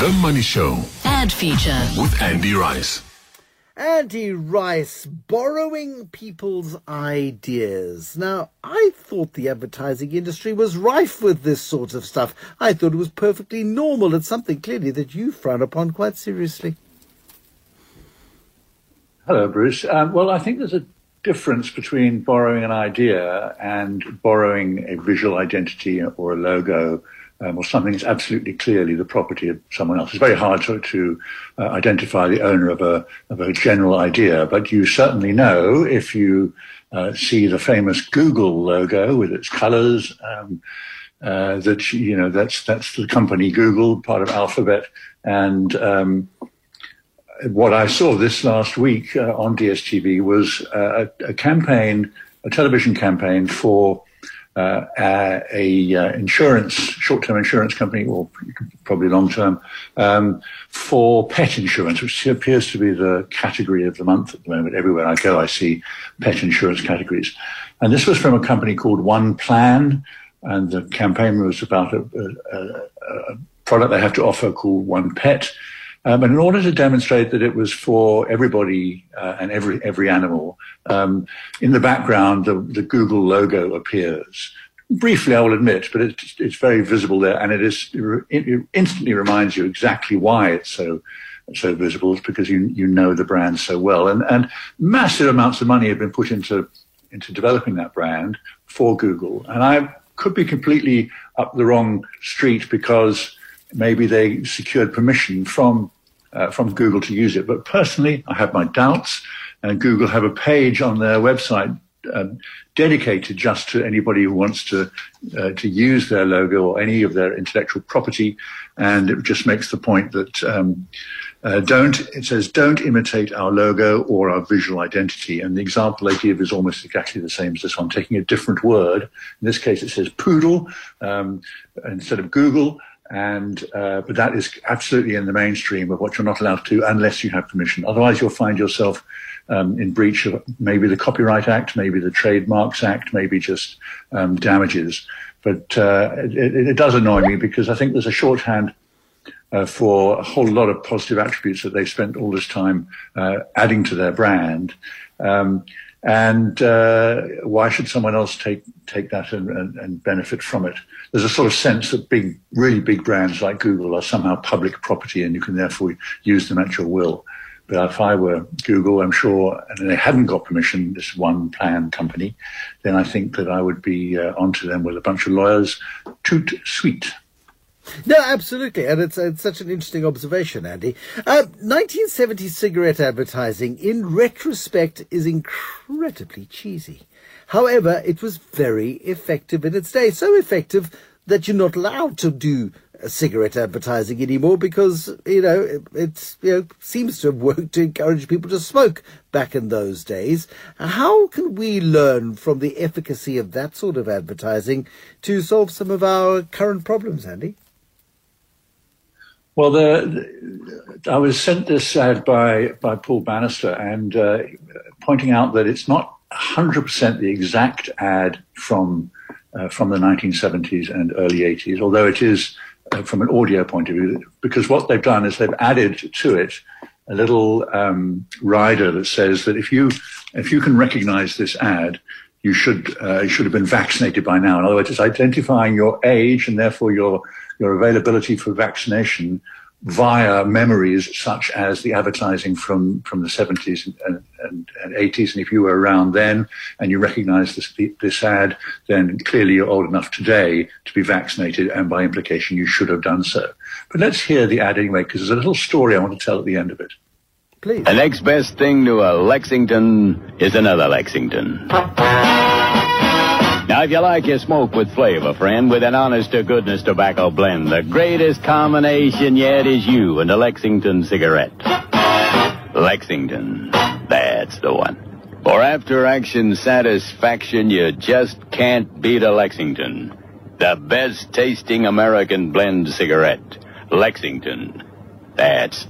The Money Show Ad feature. with Andy Rice. Andy Rice borrowing people's ideas. Now, I thought the advertising industry was rife with this sort of stuff. I thought it was perfectly normal and something clearly that you frown upon quite seriously. Hello, Bruce. Um, well, I think there's a difference between borrowing an idea and borrowing a visual identity or a logo um, or something that's absolutely clearly the property of someone else. It's very hard to, to uh, identify the owner of a, of a general idea, but you certainly know if you uh, see the famous Google logo with its colors, um, uh, that, you know, that's, that's the company Google, part of Alphabet. And, um, what I saw this last week uh, on DSTV was uh, a, a, campaign, a television campaign for uh, a, uh, insurance, short-term insurance company, or probably long-term, um, for pet insurance, which appears to be the category of the month at the moment. Everywhere I go, I see pet insurance categories, and this was from a company called One Plan, and the campaign was about a, a, a product they have to offer called One Pet um, and in order to demonstrate that it was for everybody uh, and every every animal, um, in the background the, the Google logo appears. Briefly, I will admit, but it's, it's very visible there, and it is it instantly reminds you exactly why it's so so visible. It's because you you know the brand so well, and and massive amounts of money have been put into into developing that brand for Google, and I could be completely up the wrong street because maybe they secured permission from uh, from Google to use it. But personally, I have my doubts. And Google have a page on their website um, dedicated just to anybody who wants to uh, to use their logo or any of their intellectual property, and it just makes the point that um, uh, don't it says don't imitate our logo or our visual identity. And the example they give is almost exactly the same as this one, taking a different word. In this case, it says poodle um, instead of Google, and uh, but that is absolutely in the mainstream of what you're not allowed to unless you have permission. Otherwise, you'll find yourself um, in breach of maybe the Copyright Act, maybe the Trademarks Act, maybe just um, damages. But uh, it, it, does annoy me because I think there's a shorthand uh, for a whole lot of positive attributes that they've spent all this time uh, adding to their brand. Um, and uh, why should someone else take take that and, and, and, benefit from it? There's a sort of sense that big, really big brands like Google are somehow public property, and you can therefore use them at your will. But if I were Google, I'm sure, and they hadn't got permission, this one plan company, then I think that I would be uh, onto them with a bunch of lawyers. Toot sweet. No, absolutely, and it's, it's such an interesting observation, Andy. Uh, 1970s cigarette advertising, in retrospect, is incredibly cheesy. However, it was very effective in its day, so effective that you're not allowed to do cigarette advertising anymore because you know it it's, you know seems to have worked to encourage people to smoke back in those days. How can we learn from the efficacy of that sort of advertising to solve some of our current problems, Andy? Well, the, the, I was sent this ad by, by Paul Bannister and uh, pointing out that it's not 100% the exact ad from, uh, from the 1970s and early 80s, although it is uh, from an audio point of view, because what they've done is they've added to it a little um, rider that says that if you, if you can recognize this ad, you should, uh, you should have been vaccinated by now. In other words, it's identifying your age and therefore your your availability for vaccination via memories such as the advertising from, from the 70s and, and, and 80s. And if you were around then and you recognize this, this ad, then clearly you're old enough today to be vaccinated. And by implication, you should have done so. But let's hear the ad anyway, because there's a little story I want to tell at the end of it. Please. The next best thing to a Lexington is another Lexington. Now, if you like your smoke with flavor, friend, with an honest-to-goodness tobacco blend, the greatest combination yet is you and a Lexington cigarette. Lexington. That's the one. For after-action satisfaction, you just can't beat a Lexington. The best-tasting American blend cigarette. Lexington. That's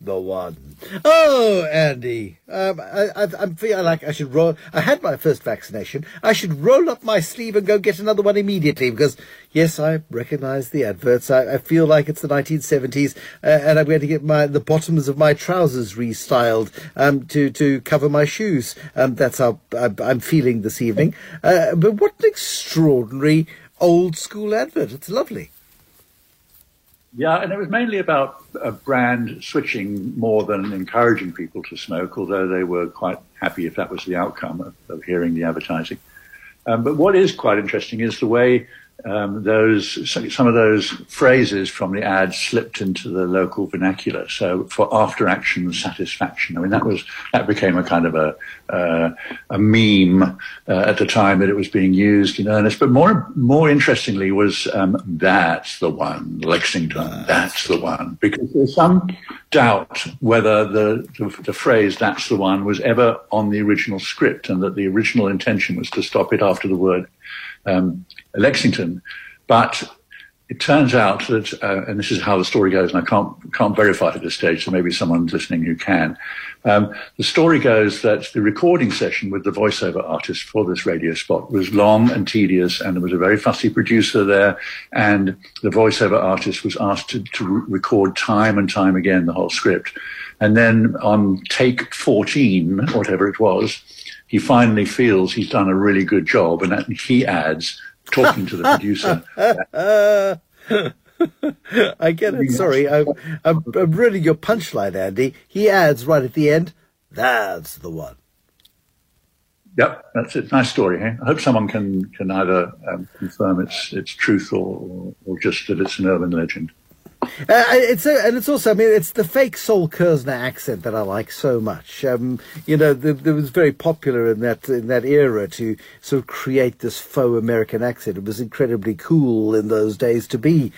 the one. Oh, Andy, um, I, I, I'm feeling like I should roll. I had my first vaccination. I should roll up my sleeve and go get another one immediately because, yes, I recognise the adverts. I, I, feel like it's the 1970s, uh, and I'm going to get my the bottoms of my trousers restyled um, to to cover my shoes. Um, that's how I'm feeling this evening. Uh, but what an extraordinary old school advert! It's lovely. Yeah, and it was mainly about a brand switching more than encouraging people to smoke, although they were quite happy if that was the outcome of, of hearing the advertising. Um, but what is quite interesting is the way um, those some of those phrases from the ad slipped into the local vernacular. So for after action satisfaction, I mean that was that became a kind of a uh, a meme uh, at the time that it was being used in earnest. But more more interestingly was um, that's the one Lexington. That's the one because there's some doubt whether the, the the phrase "that's the one" was ever on the original script and that the original intention was to stop it after the word um, Lexington. But it turns out that, uh, and this is how the story goes, and I can't can't verify it at this stage, so maybe someone's listening who can. Um, the story goes that the recording session with the voiceover artist for this radio spot was long and tedious, and there was a very fussy producer there, and the voiceover artist was asked to, to record time and time again the whole script, and then on take 14, whatever it was, he finally feels he's done a really good job, and he adds, talking to the producer. I get it. Sorry, I'm, I'm, I'm ruining your punchline, Andy. He adds right at the end, "That's the one." Yep, that's it. Nice story. Hey? I hope someone can can either um, confirm its its truth or, or just that it's an urban legend. Uh, it's a, and it's also, I mean, it's the fake Sol Kerzner accent that I like so much. Um, you know, it was very popular in that in that era to sort of create this faux American accent. It was incredibly cool in those days to be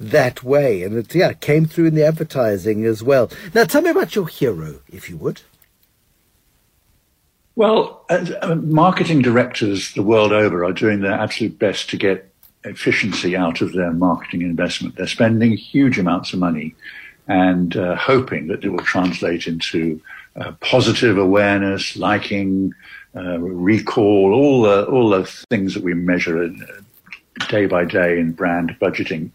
that way, and it yeah came through in the advertising as well. Now, tell me about your hero, if you would. Well, uh, marketing directors the world over are doing their absolute best to get efficiency out of their marketing investment. They're spending huge amounts of money and uh, hoping that it will translate into uh, positive awareness, liking, uh, recall, all the all the things that we measure uh, day by day in brand budgeting.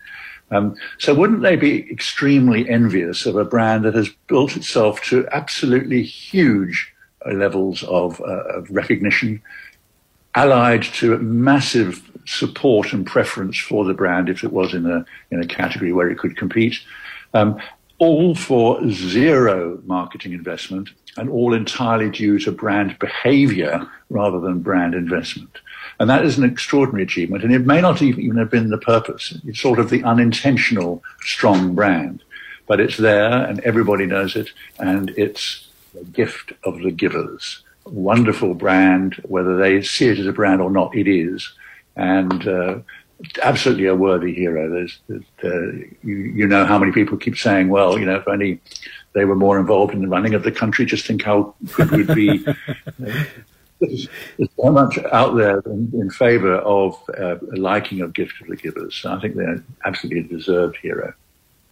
Um, so wouldn't they be extremely envious of a brand that has built itself to absolutely huge levels of, uh, of recognition, allied to massive support and preference for the brand if it was in a in a category where it could compete. Um, all for zero marketing investment and all entirely due to brand behavior rather than brand investment. And that is an extraordinary achievement. And it may not even have been the purpose. It's sort of the unintentional strong brand, but it's there and everybody knows it. And it's the gift of the givers. Wonderful brand, whether they see it as a brand or not, it is and uh, absolutely a worthy hero. There's, there's uh, you, you, know how many people keep saying, well, you know, if only they were more involved in the running of the country, just think how good we'd be. there's, so much out there in, in favour of uh, liking of Gift of the Givers. I think they're absolutely a deserved hero.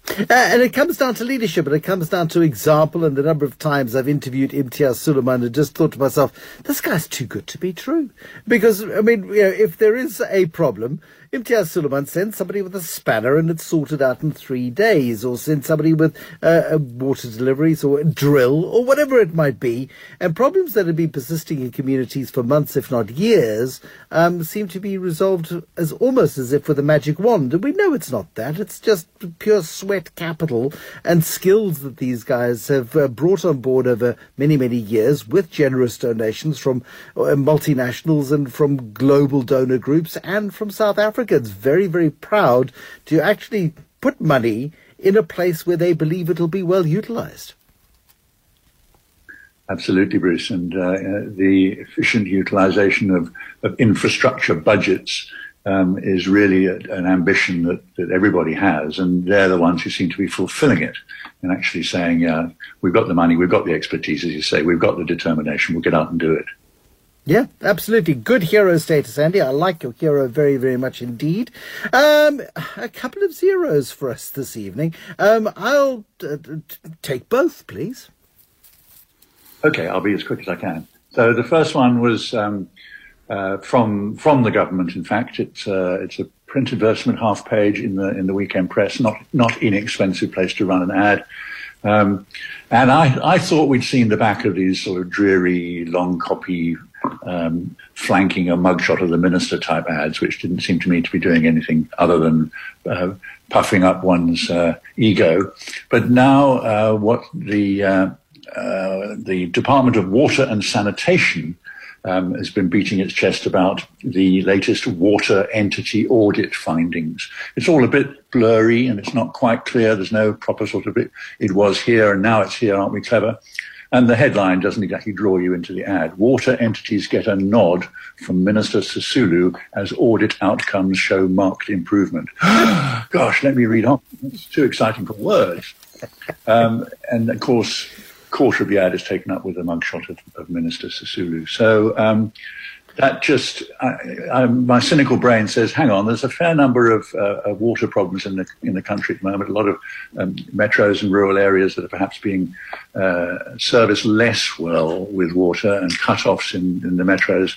Uh, and it comes down to leadership and it comes down to example. And the number of times I've interviewed Imtiaz Sooliman and just thought to myself, this guy's too good to be true. Because, I mean, you know, if there is a problem, Imtiaz Sooliman sent somebody with a spanner and it's sorted out in three days, or sent somebody with uh, water deliveries or a drill or whatever it might be. And problems that had been persisting in communities for months, if not years, um, seem to be resolved as almost as if with a magic wand. And we know it's not that. It's just pure sweat capital and skills that these guys have uh, brought on board over many, many years with generous donations from uh, multinationals and from global donor groups and from South Africa. Africans very, very proud to actually put money in a place where they believe it'll be well utilized. Absolutely, Bruce. And uh, the efficient utilization of, of infrastructure budgets um, is really a, an ambition that, that everybody has. And they're the ones who seem to be fulfilling it and actually saying, yeah, we've got the money, we've got the expertise, as you say, we've got the determination, we'll get out and do it. Yeah, absolutely. Good hero status, Andy. I like your hero very, very much indeed. Um, a couple of zeros for us this evening. Um, I'll uh, take both, please. Okay, I'll be as quick as I can. So the first one was um, uh, from from the government. In fact, it's uh, it's a print advertisement, half page in the in the weekend press. Not not inexpensive place to run an ad. Um, and I, I thought we'd seen the back of these sort of dreary, long copy, um, flanking a mugshot of the minister type ads, which didn't seem to me to be doing anything other than uh, puffing up one's uh, ego. But now, uh, what the uh, uh, the Department of Water and Sanitation um, has been beating its chest about the latest water entity audit findings. It's all a bit blurry and it's not quite clear. There's no proper sort of it, it was here and now it's here, aren't we clever? And the headline doesn't exactly draw you into the ad. Water entities get a nod from Minister Sisulu as audit outcomes show marked improvement. Gosh, let me read on. It's too exciting for words. Um, and of course, quarter of the ad is taken up with a mugshot of, of Minister Sisulu. So um, that just, I, I, my cynical brain says, hang on, there's a fair number of, uh, of, water problems in the in the country at the moment. A lot of um, metros and rural areas that are perhaps being uh, serviced less well with water and cut-offs in, in the metros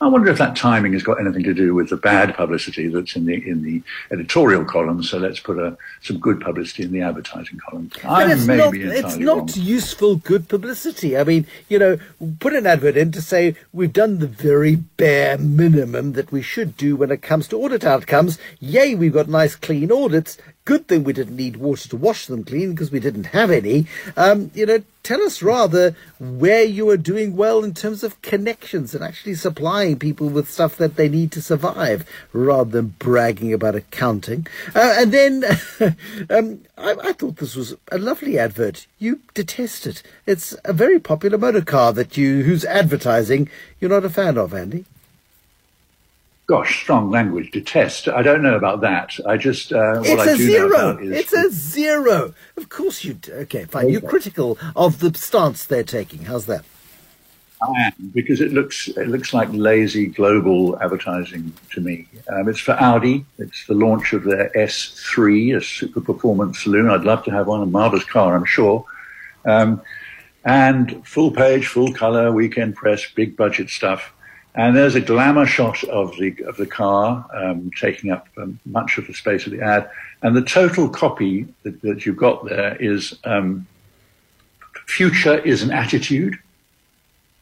I wonder if that timing has got anything to do with the bad publicity that's in the in the editorial column. So let's put a, some good publicity in the advertising column. I it's may not, be it's not wrong. useful good publicity. I mean, you know, put an advert in to say we've done the very bare minimum that we should do when it comes to audit outcomes. Yay, we've got nice clean audits. Good thing we didn't need water to wash them clean because we didn't have any. Um, you know, tell us rather where you are doing well in terms of connections and actually supplying people with stuff that they need to survive rather than bragging about accounting. Uh, and then um, I, I, thought this was a lovely advert. You detest it. It's a very popular motor car that you whose advertising you're not a fan of, Andy gosh, strong language, detest. I don't know about that. I just, uh, it's a zero. It's a zero. Of course you do. Okay, fine. Okay. You're critical of the stance they're taking. How's that? I am because it looks it looks like lazy global advertising to me. Um, it's for Audi. It's the launch of their S3, a super performance saloon. I'd love to have one, a marvelous car, I'm sure. Um, and full page, full color, weekend press, big budget stuff. And there's a glamour shot of the of the car um, taking up um, much of the space of the ad. And the total copy that, that you've got there is um, future is an attitude.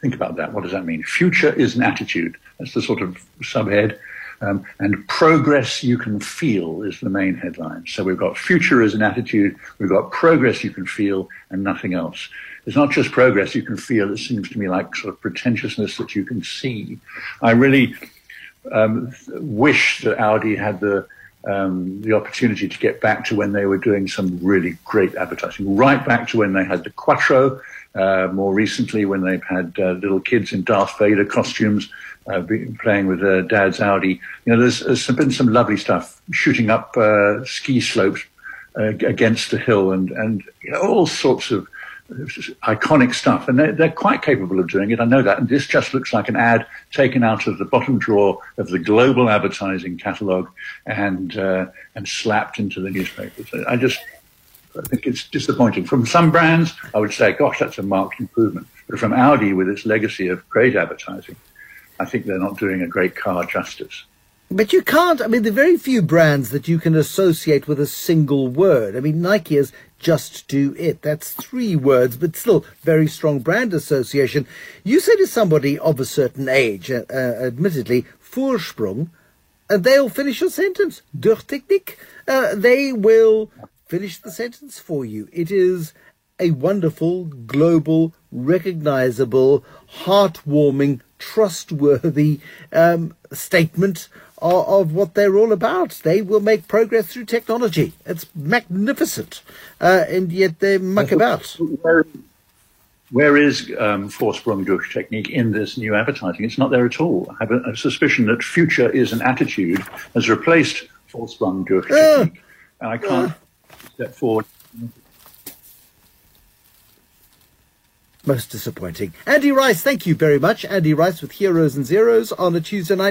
Think about that. What does that mean? Future is an attitude. That's the sort of subhead. Um, and progress you can feel is the main headline. So we've got future as an attitude, we've got progress you can feel, and nothing else. It's not just progress you can feel, it seems to me like sort of pretentiousness that you can see. I really um, wish that Audi had the um, the opportunity to get back to when they were doing some really great advertising, right back to when they had the Quattro, uh, more recently when they've had uh, little kids in Darth Vader costumes uh, playing with uh, Dad's Audi. You know, there's, there's been some lovely stuff shooting up uh, ski slopes uh, against the hill and and you know, all sorts of iconic stuff, and they're, they're, quite capable of doing it. I know that. And this just looks like an ad taken out of the bottom drawer of the global advertising catalogue and uh, and slapped into the newspapers. I just I think it's disappointing. From some brands, I would say, gosh, that's a marked improvement. But from Audi, with its legacy of great advertising, I think they're not doing a great car justice. But you can't, I mean, the very few brands that you can associate with a single word. I mean, Nike is just do it. That's three words, but still very strong brand association. You say to somebody of a certain age, uh, uh, admittedly, Vorsprung, and they'll finish your sentence. Durch Technik. Uh, they will finish the sentence for you. It is a wonderful, global, recognizable, heartwarming, trustworthy um, statement of, of, what they're all about. They will make progress through technology. It's magnificent, uh, and yet they muck about. Where, where is um, Vorsprung durch Technik in this new advertising? It's not there at all. I have a, a suspicion that future is an attitude has replaced Vorsprung durch uh, Technik. and I can't. Uh, step forward Most disappointing. Andy Rice, thank you very much. Andy Rice with Heroes and Zeros on a Tuesday night.